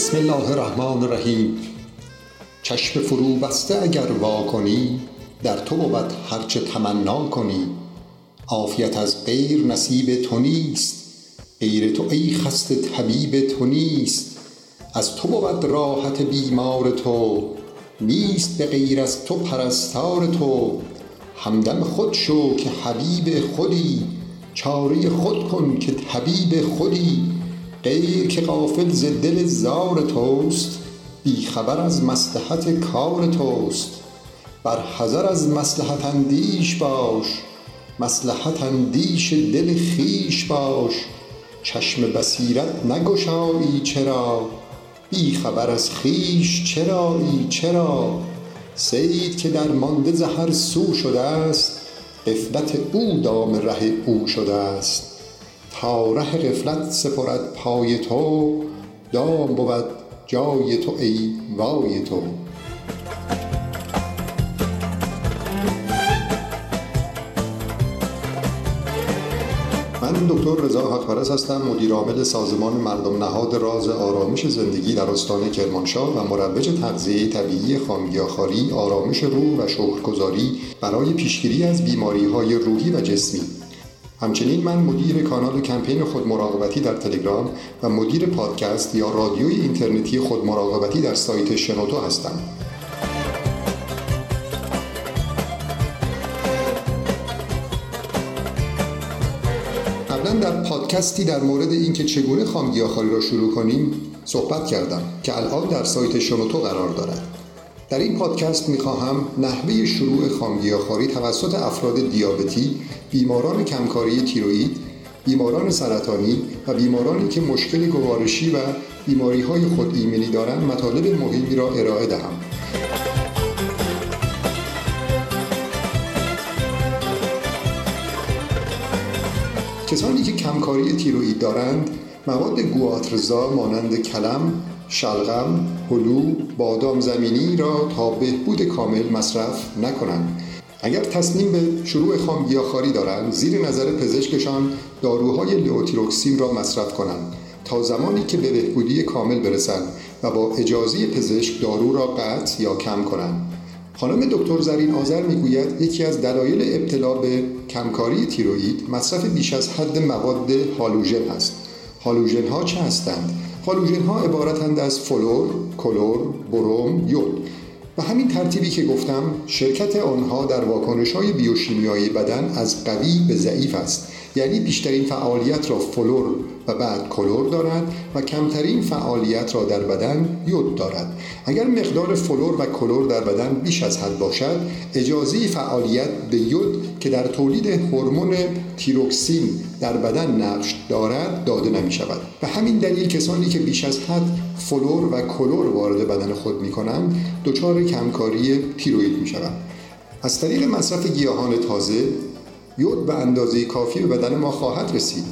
بسم الله الرحمن الرحیم. چشم فرو بسته اگر وا کنی در تو بود هرچه تمنا کنی. عافیت از غیر نصیب تو نیست غیر تو ای خسته طبیب تو نیست. از تو بود راحت بیمار تو نیست به غیر از تو پرستار تو. همدم خود شو که حبیب خودی چاره خود کن که طبیب خودی. غیر که غافل ز دل زار توست بی خبر از مصلحت کار توست. بر حذر از مصلحت اندیش باش مصلحت اندیش دل خویش باش. چشم بصیرت نگشایی چرا بی خبر از خویش چرایی چرا. صید که درمانده ز هر سو شده است غفلت او دام ره او شده است. تا ره غفلت سپرد پای تو دام بود جای تو ای وای تو. من دکتر رضا حقپرست هستم مدیر عامل سازمان مردم نهاد راز آرامش زندگی در استان کرمانشاه و مروج تغذیه طبیعی خامگیاخواری آرامش روح و شکرگزاری برای پیشگیری از بیماری های روحی و جسمی. همچنین من مدیر کانال کمپین خودمراقبتی در تلگرام و مدیر پادکست یا رادیوی اینترنتی خودمراقبتی در سایت شنوتو هستم. قبلا در پادکستی در مورد اینکه چگونه خامگیاخواری را شروع کنیم صحبت کردم که الان در سایت شنوتو قرار دارد. در این پادکست می‌خواهم نحوه شروع خامگیاخواری توسط افراد دیابتی، بیماران کمکاری تیروئید، بیماران سرطانی و بیمارانی که مشکل گوارشی و بیماری های خود ایمنی دارند مطالب مهمی را ارائه دهم. کسانی که کمکاری تیروئید دارند مواد گواترزا مانند کلم، شلغم، هلو، بادام زمینی را تا بهبود کامل مصرف نکنند. اگر تصمیم به شروع خامگیاخواری دارند زیر نظر پزشکشان داروهای لئوتیروکسین را مصرف کنند تا زمانی که به بهبودی کامل برسند و با اجازه پزشک دارو را قطع یا کم کنند. خانم دکتر زرین آذر می‌گوید یکی از دلایل ابتلا به کمکاری تیروئید مصرف بیش از حد مواد هالوژن است. هالوژن ها چه هستند؟ هالوژن ها عبارتند از فلور، کلور، بروم، یود. و همین ترتیبی که گفتم شرکت آنها در واکنش های بیوشیمیایی بدن از قوی به ضعیف است. یعنی بیشترین فعالیت را فلور و بعد کلور دارد و کمترین فعالیت را در بدن یود دارد. اگر مقدار فلور و کلور در بدن بیش از حد باشد اجازه فعالیت به یود که در تولید هورمون تیروکسین در بدن نقش دارد داده نمی شود و همین دلیل کسانی که بیش از حد فلور و کلور وارد بدن خود می کنند دچار کمکاری تیروید می شود از طریق مصرف گیاهان تازه یود به اندازه کافی به بدن ما خواهد رسید.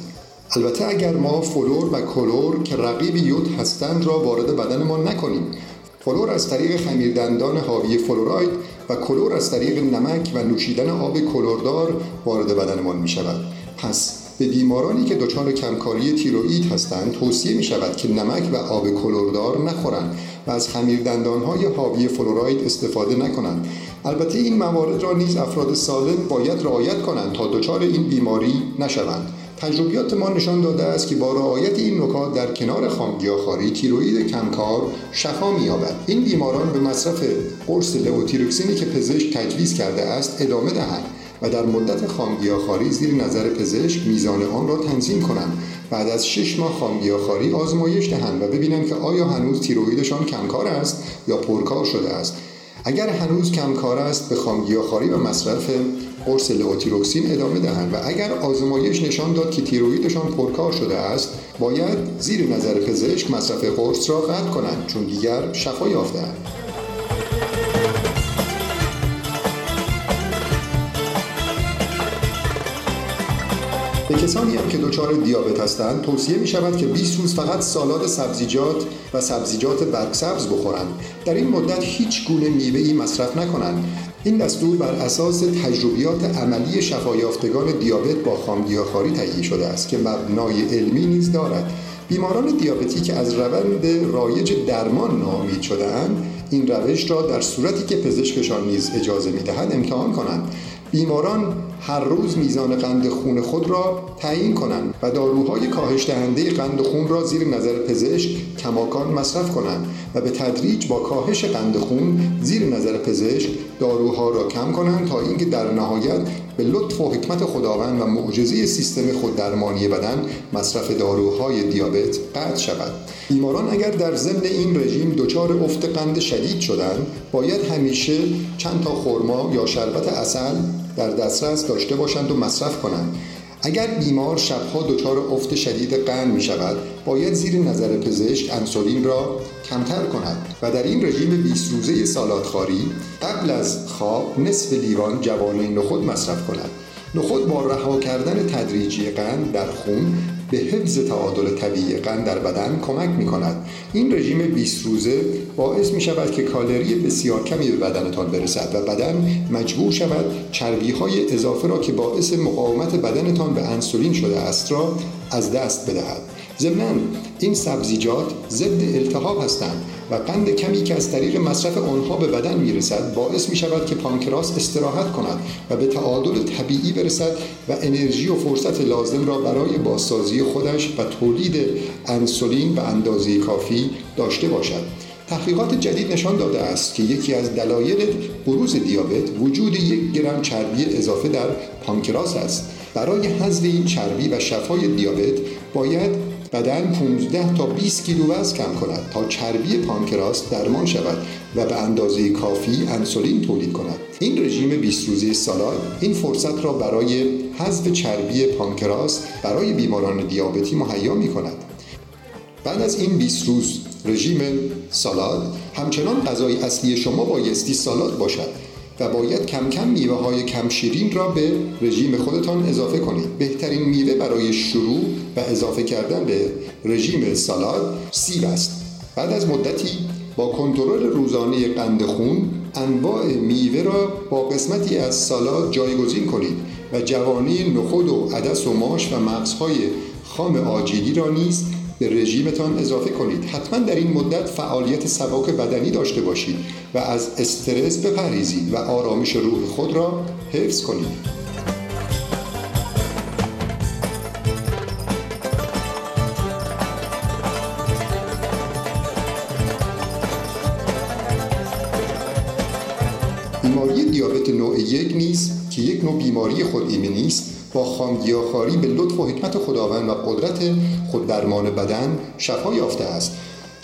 البته اگر ما فلور و کلور که رقیب یود هستند را وارد بدن ما نکنیم. فلور از طریق خمیردندان حاوی فلوراید و کلور از طریق نمک و نوشیدن آب کلوردار وارد بدنمان می شود. پس به بیمارانی که دچار کمکاری تیروئید هستند توصیه می شود که نمک و آب کلوردار نخورند و از خمیردندانهای حاوی فلوراید استفاده نکنند. البته این موارد را نیز افراد سالم باید رعایت کنند تا دچار این بیماری نشوند. تجربیات ما نشان داده است که با رعایت این نکات در کنار خامگیاخواری تیروئید کمکار شفا مییابد. این بیماران به مصرف قرص لئوتیروکسینی که پزشک تجویز کرده است ادامه دهند. و در مدت خامگیاخواری زیر نظر پزشک میزان آن را تنظیم کنند. بعد از شش ماه خامگیاخواری آزمایش دهند و ببینند که آیا هنوز تیروئیدشان کمکار است یا پرکار شده است. اگر هنوز کمکار است به خامگیاخواری و مصرف قرص لئوتیروکسین ادامه دهند و اگر آزمایش نشان داد که تیروئیدشان پرکار شده است باید زیر نظر پزشک مصرف قرص را قطع کنند چون دیگر شفا یافتهاند به کسانی هم که دچار دیابت هستند توصیه می شود که 20 روز فقط سالاد سبزیجات و سبزیجات برگسبز بخورند. در این مدت هیچ گونه میوه مصرف نکنند. این دستور بر اساس تجربیات عملی شفایافتگان دیابت با خامگیاخواری تهیه شده است که مبنای علمی نیز دارد. بیماران دیابتی که از روند رایج درمان ناامید شدهاند این روش را در صورتی که پزشکشان نیز اجازه می‌دهد امتحان کنند. بیماران هر روز میزان قند خون خود را تعیین کنند و داروهای کاهش دهنده قند خون را زیر نظر پزشک کماکان مصرف کنند و به تدریج با کاهش قند خون زیر نظر پزشک داروها را کم کنند تا اینکه در نهایت به لطف و حکمت خداوند و معجزه سیستم خوددرمانی بدن مصرف داروهای دیابت قطع شود. بیماران اگر در ضمن این رژیم دچار افت قند شدید شدند باید همیشه چند تا خرما یا شربت اصل در دسترس داشته باشند و مصرف کنند. اگر بیمار شبها دچار افت شدید قند می شود باید زیر نظر پزشک انسولین را کمتر کند و در این رژیم 20 روزه سالادخواری قبل از خواب نصف لیوان جوانه نخود مصرف کند. نخود با رها کردن تدریجی قند در خون به حفظ تعادل طبیعی قند در بدن کمک می کند این رژیم 20 روزه باعث می شود که کالری بسیار کمی به بدنتان برسد و بدن مجبور شود چربی های اضافه را که باعث مقاومت بدنتان به انسولین شده است را از دست بدهد. ضمنا این سبزیجات ضد التهاب هستند و قند کمی که از طریق مصرف آنها به بدن می‌رسد باعث می شود که پانکراس استراحت کند و به تعادل طبیعی برسد و انرژی و فرصت لازم را برای بازسازی خودش و تولید انسولین به اندازه کافی داشته باشد. تحقیقات جدید نشان داده است که یکی از دلایل بروز دیابت وجود یک گرم چربی اضافه در پانکراس است. برای حذف این چربی و شفای دیابت باید بدن 15 تا 20 کیلو وزن کم کند تا چربی پانکراس درمان شود و به اندازه کافی انسولین تولید کند. این رژیم 20 روزه سالاد این فرصت را برای حذف چربی پانکراس برای بیماران دیابتی مهیا می کند. بعد از این 20 روز رژیم سالاد همچنان غذای اصلی شما بایستی سالاد باشد. و باید کم کم میوه های کم شیرین را به رژیم خودتان اضافه کنید. بهترین میوه برای شروع و اضافه کردن به رژیم سالاد سیب است. بعد از مدتی با کنترل روزانه قند خون انواع میوه را با قسمتی از سالاد جایگزین کنید و جوانی نخود و عدس و ماش و مغزهای خام آجیلی را نیز به رژیمتان اضافه کنید. حتما در این مدت فعالیت سبک بدنی داشته باشید و از استرس بپریزید و آرامش روح خود را حفظ کنید. بیماری دیابت نوع یک نیز که یک نوع بیماری خود ایمنی است با خامگیاخواری به لطف و حکمت خداوند و قدرت خوددرمان بدن شفا یافته است.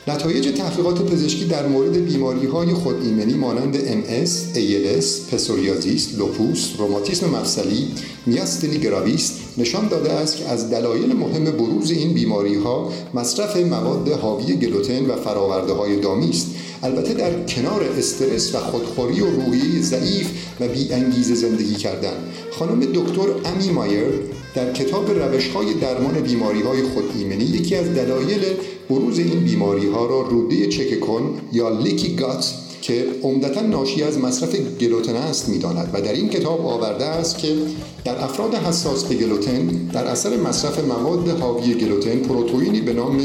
نتایج تحقیقات پزشکی در مورد بیماری های خود ایمنی مانند MS, ALS, پسوریازیس، لوپوس، روماتیسم مفصلی، میاستنی گراویس نشان داده است که از دلایل مهم بروز این بیماری ها مصرف مواد حاوی گلوتن و فراورده های دامی است. البته در کنار استرس و خودخوری و روحیه ضعیف و بی انگیزه زندگی کردن. خانم دکتر امی مایر در کتاب روش های درمان بیماری های خود ایمنی یکی از دلایل بروز این بیماری ها را روده چک کن یا لیکی گات که عمدتا ناشی از مصرف گلوتن است می‌داند و در این کتاب آورده است که در افراد حساس به گلوتن در اثر مصرف مواد حاوی گلوتن پروتئینی به نام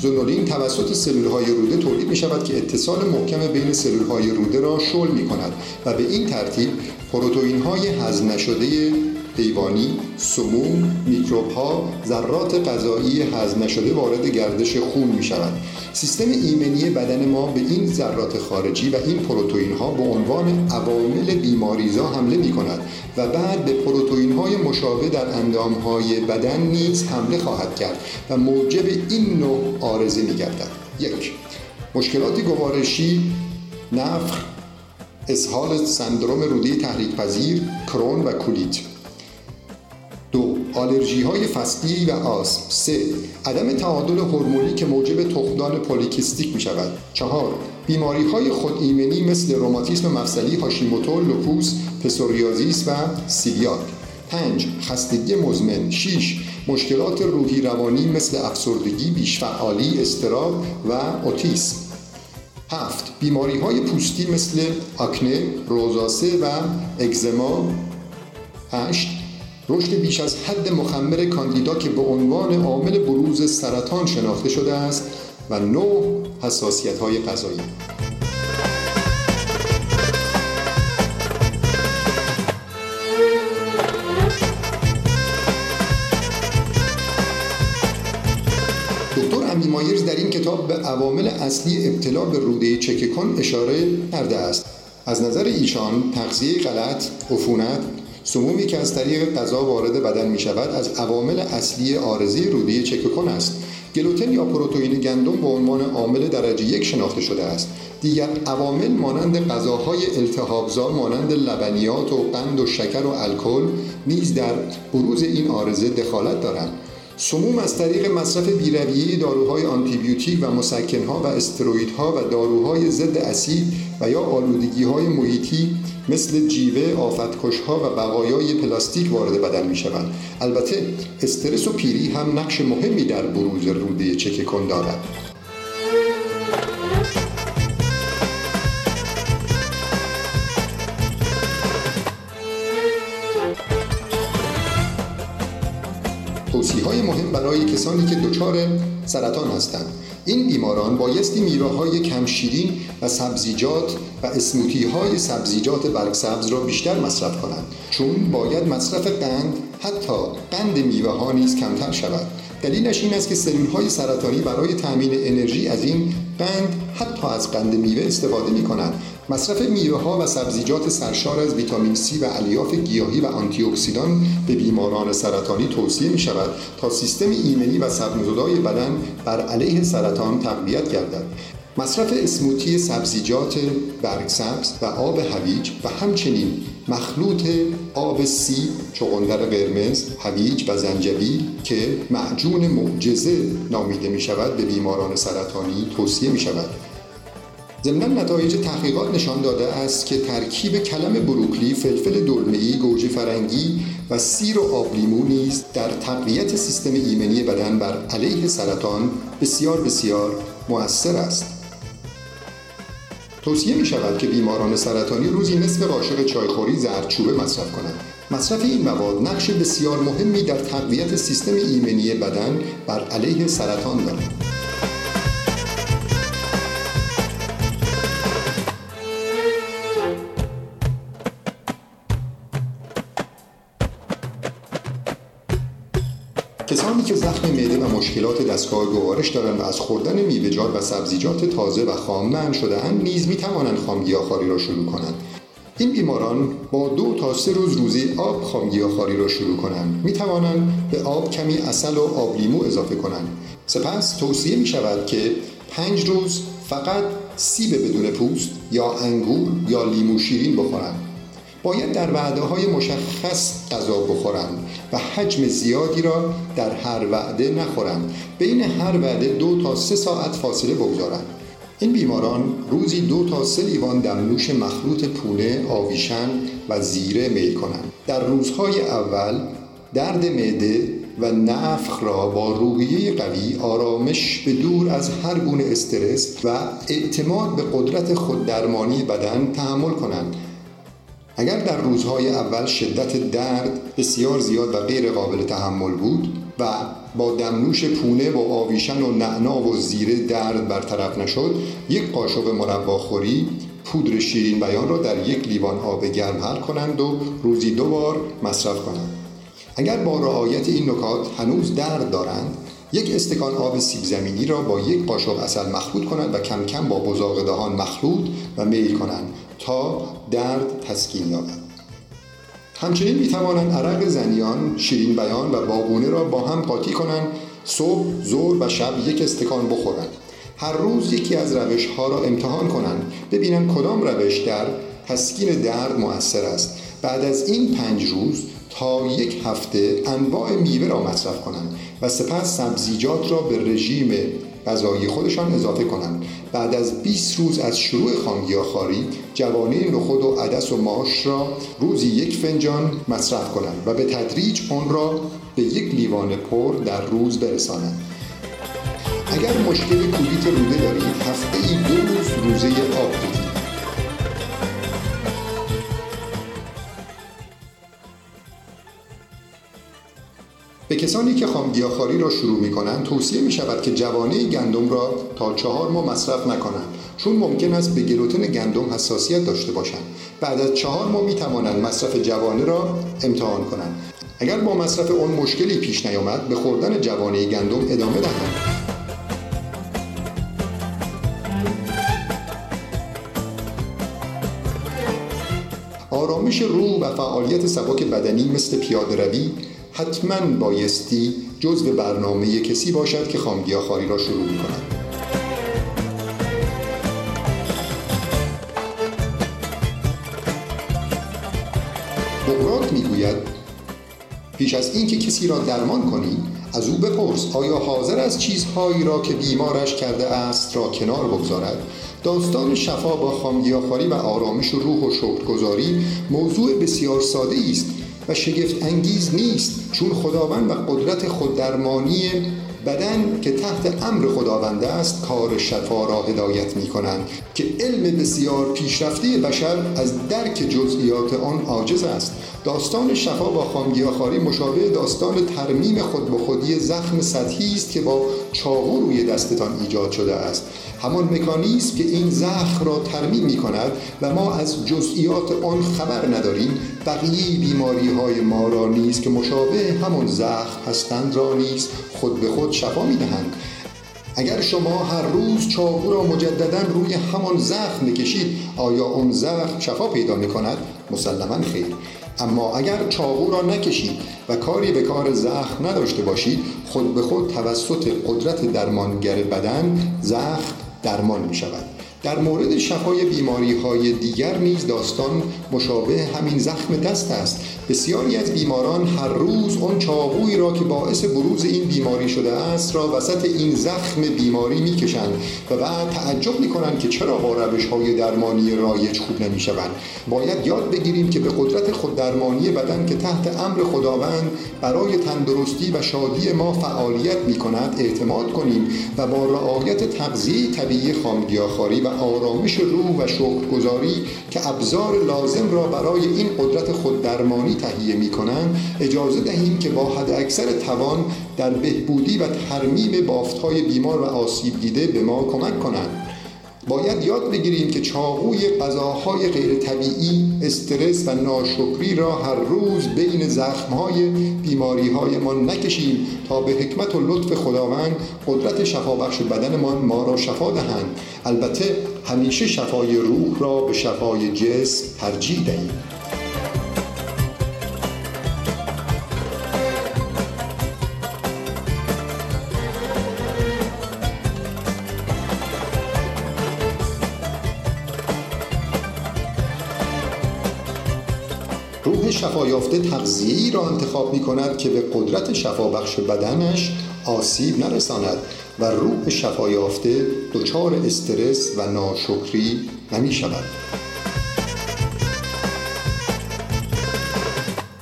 زونولین توسط سلول های روده تولید می شود که اتصال محکم بین سلول های روده را شل می کند و به این ترتیب پروتئین های هضم نشده حیوانی، سموم، میکروب ها، ذرات غذایی هضم نشده وارد گردش خون می شود. سیستم ایمنی بدن ما به این ذرات خارجی و این پروتئین ها به عنوان عوامل بیماریزا حمله می کند و بعد به پروتئین های مشابه در اندام های بدن نیز حمله خواهد کرد و موجب این نوع آرزه می گردد. یک مشکلات گوارشی نفخ اسهال سندروم روده تحریک پذیر کرون و کولیت دو آلرژی های فصلی و آسم سه عدم تعادل هورمونی که موجب تخمدان پولیکیستیک می شود چهار بیماری های خود ایمنی مثل روماتیسم مفصلی هاشیموتو لوپوس پسوریازیس و سیلیاک 5. خستگی مزمن 6. مشکلات روحی روانی مثل افسردگی، بیشفعالی، استراب و اوتیسم 7. بیماری های پوستی مثل آکنه، روزاسه و اگزما 8. رشد بیش از حد مخمر کاندیدا که به عنوان عامل بروز سرطان شناخته شده است و نوع حساسیت های غذایی. دکتر امی مایرز در این کتاب به عوامل اصلی ابتلا به روده چککن اشاره کرده است. از نظر ایشان تغذیه غلط عفونت سمومی که از طریق غذا وارد بدن می شود از عوامل اصلی آرزی روده چککن است. گلوتن یا پروتئین گندم به عنوان عامل درجه یک شناخته شده است. دیگر عوامل مانند غذاهای التهابزا مانند لبنیات و قند و شکر و الکل نیز در بروز این آرزه دخالت دارند. سموم از طریق مصرف بیرویه داروهای آنتیبیوتیک و مسکنها و استروئیدها و داروهای ضد اسید و یا آلودگیهای محیطی مثل جیوه، آفتکشها و بقایای پلاستیک وارد بدن می شوند. البته استرس و پیری هم نقش مهمی در بروز روده چککن دارد. توصیه های مهم برای کسانی که دچار سرطان هستند. این بیماران بایستی میوه های کمشیرین و سبزیجات و اسموتی های سبزیجات برگسبز را بیشتر مصرف کنند چون باید مصرف قند حتی قند میوه ها نیز کمتر شود. دلیلش این است که سلول های سرطانی برای تامین انرژی از این قند حتی از قند میوه استفاده می کنند مصرف میوه ها و سبزیجات سرشار از ویتامین C و الیاف گیاهی و آنتی اکسیدان به بیماران سرطانی توصیه می شود تا سیستم ایمنی و سبززدای بدن بر علیه سرطان تقویت گردد. مصرف اسموتی سبزیجات برگسبز و آب هویج و همچنین مخلوط آب سیب چغندر قرمز هویج و زنجبیل که معجون معجزه نامیده می شود به بیماران سرطانی توصیه می شود ضمنا نتایج تحقیقات نشان داده است که ترکیب کلم بروکلی، فلفل دلمه‌ای، گوجه فرنگی و سیر و آبلیمو نیز در تقویت سیستم ایمنی بدن بر علیه سرطان بسیار بسیار مؤثر است. توصیه می شود که بیماران سرطانی روزی نصف قاشق چایخوری زردچوبه مصرف کنند. مصرف این مواد نقش بسیار مهمی در تقویت سیستم ایمنی بدن بر علیه سرطان دارد. مشکلات دستگاه گوارش دارند و از خوردن میوه‌جات و سبزیجات تازه و خام من شدهاند نیز می‌توانند خامگیاهخواری را شروع کنند. این بیماران با دو تا سه روز روزی آب خامگیاهخواری را شروع کنند. می توانند به آب کمی اصل و آب لیمو اضافه کنند. سپس توصیه می شود که پنج روز فقط سیب بدون پوست یا انگور یا لیمو شیرین بخورند. باید در وعده های مشخص غذا بخورند و حجم زیادی را در هر وعده نخورند. بین هر وعده دو تا سه ساعت فاصله بگذارند. این بیماران روزی دو تا سه لیوان دمنوش مخلوط پونه، آویشن و زیره میل کنند. در روزهای اول درد معده و نفخ را با روحیه قوی آرامش به دور از هر گونه استرس و اعتماد به قدرت خوددرمانی بدن تحمل کنند. اگر در روزهای اول شدت درد بسیار زیاد و غیر قابل تحمل بود و با دمنوش پونه و آویشن و نعنا و زیره درد برطرف نشد یک قاشق مرواخوری پودر شیرین بیان را در یک لیوان آب گرم حل کنند و روزی دو بار مصرف کنند. اگر با رعایت این نکات هنوز درد دارند یک استکان آب سیب زمینی را با یک قاشق اصل مخلوط کنند و کم کم با بزاق دهان مخلوط و میل کنند تا درد تسکین یابد. همچنین می توانند عرق زنیان، شیرین بیان و باغونه را با هم قاطی کنند صبح، ظهر و شب یک استکان بخورند. هر روز یکی از روش ها را امتحان کنند. ببینند کدام روش در تسکین درد مؤثر است. بعد از این پنج روز تا یک هفته انواع میوه را مصرف کنند و سپس سبزیجات را به رژیم غذایی خودشان اضافه کنند. بعد از 20 روز از شروع خامگیاخواری جوانه نخود و عدس و ماش را روزی یک فنجان مصرف کنند و به تدریج آن را به یک لیوان پر در روز برسانند. اگر مشکل کولیت روده دارید هفته ای دو روز روزه آب به کسانی که خامگیاخواری را شروع می کنند توصیه می شود که جوانه گندم را تا چهار ماه مصرف نکنند چون ممکن است به گلوتن گندم حساسیت داشته باشند. بعد از چهار ماه می توانند مصرف جوانه را امتحان کنند. اگر با مصرف اون مشکلی پیش نیامد به خوردن جوانه گندم ادامه دهند. آرامش روح و فعالیت سبک بدنی مثل پیاده روی حتما بایستی جزو برنامه کسی باشد که خامگیاخواری را شروع می کند. بقرات می‌گوید پیش از اینکه کسی را درمان کنی از او بپرس آیا حاضر از چیزهایی را که بیمارش کرده است را کنار بگذارد داستان شفا با خامگیاخواری و آرامش روح و شکرگزاری موضوع بسیار ساده است و شگفت انگیز نیست چون خداوند و قدرت خوددرمانی بدن که تحت امر خداوند است کار شفا را هدایت می کنند که علم بسیار پیشرفته بشر از درک جزئیات آن عاجز است. داستان شفا با خامگیاخواری مشابه داستان ترمیم خود به خودی زخم سطحی است که با چاقو روی دستتان ایجاد شده است. همان مکانیزم که این زخم را ترمیم می کند و ما از جزئیات آن خبر نداریم بقیه بیماری های ما را نیز که مشابه همان زخم هستند را نیز خود به خود شفا می دهند اگر شما هر روز چاقو را مجددا روی همان زخم بکشید آیا اون زخم شفا پیدا می کند؟ مسلما خیر. اما اگر چاقو را نکشید و کاری به کار زخم نداشته باشید خود به خود توسط قدرت درمانگر بدن زخم درمان می شود در مورد شفای بیماری های دیگر نیز داستان مشابه همین زخم دست است. بسیاری از بیماران هر روز آن چاقویی را که باعث بروز این بیماری شده است را وسط این زخم بیماری می‌کشند و بعد تعجب می‌کنند که چرا با روش های درمانی رایج خوب نمی‌شوند. باید یاد بگیریم که به قدرت خود درمانی بدن که تحت امر خداوند برای تندرستی و شادی ما فعالیت می کند اعتماد کنیم و با رعایت تغذیه طبیعی خامگیاخواری و آرامش روح و شکرگزاری که ابزار لازم را برای این قدرت خود درمانی تهیه می کنند اجازه دهیم که با حد اکثر توان در بهبودی و ترمیم بافتهای بیمار و آسیب دیده به ما کمک کنند. باید یاد بگیریم که چاقوی غذاهای غیر طبیعی استرس و ناشکری را هر روز بین زخمهای بیماری های ما نکشیم تا به حکمت و لطف خداوند قدرت شفابخش بدنمان ما را شفا دهند. البته همیشه شفای روح را به شفای جسم ترجیح دهیم. شفایافته تغذیه‌ای را انتخاب می کند که به قدرت شفابخش بدنش آسیب نرساند و روح شفایافته دچار استرس و ناشکری نمی شود.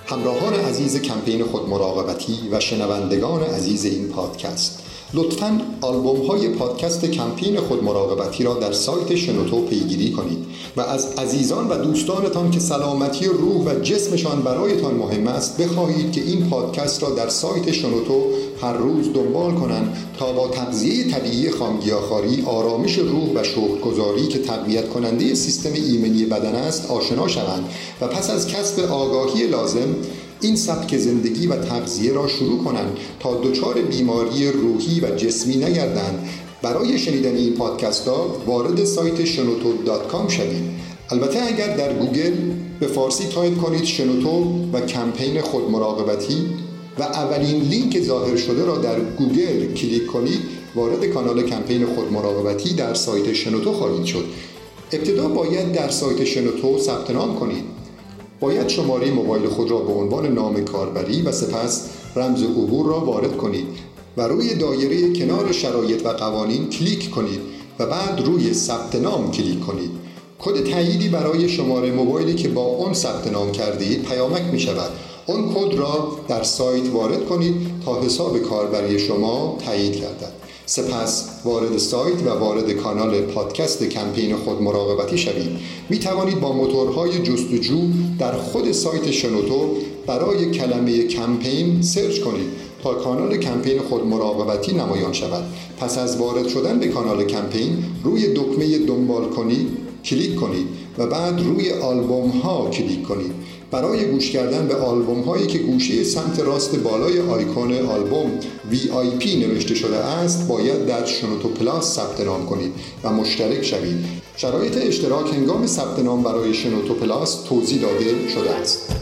همراهان عزیز کمپین خود مراقبتی و شنوندگان عزیز این پادکست لطفا آلبوم های پادکست کمپین خود مراقبتی را در سایت شنوتو پیگیری کنید و از عزیزان و دوستانتان که سلامتی روح و جسمشان برایتان مهم است بخواهید که این پادکست را در سایت شنوتو هر روز دنبال کنند تا با تغذیه طبیعی خامگیاخواری آرامش روح و شکرگزاری که تقویت کننده سیستم ایمنی بدن است آشنا شوند. و پس از کسب آگاهی لازم این سبک زندگی و تغذیه را شروع کنند تا دچار بیماری روحی و جسمی نگردند. برای شنیدن این پادکست ها وارد سایت شنوتو dot com شوید. البته اگر در گوگل به فارسی تایپ کنید شنوتو و کمپین خود مراقبتی و اولین لینک ظاهر شده را در گوگل کلیک کنید وارد کانال کمپین خود مراقبتی در سایت شنوتو خواهید شد. ابتدا باید در سایت شنوتو ثبت نام کنید. باید شماره موبایل خود را به عنوان نام کاربری و سپس رمز عبور را وارد کنید و روی دایره کنار شرایط و قوانین کلیک کنید و بعد روی ثبت نام کلیک کنید. کد تاییدی برای شماره موبایلی که با آن ثبت نام کردید پیامک می شود آن کد را در سایت وارد کنید تا حساب کاربری شما تایید گردد. سپس وارد سایت و وارد کانال پادکست کمپین خود مراقبتی شوید. می توانید با موتورهای جستجو در خود سایت شنوتو برای کلمه کمپین search کنید تا کانال کمپین خود مراقبتی نمایان شود. پس از وارد شدن به کانال کمپین روی دکمه دنبال کنید کلیک کنید و بعد روی آلبوم ها کلیک کنید. برای گوش کردن به آلبوم هایی که گوشه سمت راست بالای آیکون آلبوم VIP نوشته شده است باید در شنوتو پلاس ثبت نام کنید و مشترک شوید. شرایط اشتراک هنگام ثبت نام برای شنوتو پلاس توضیح داده شده است.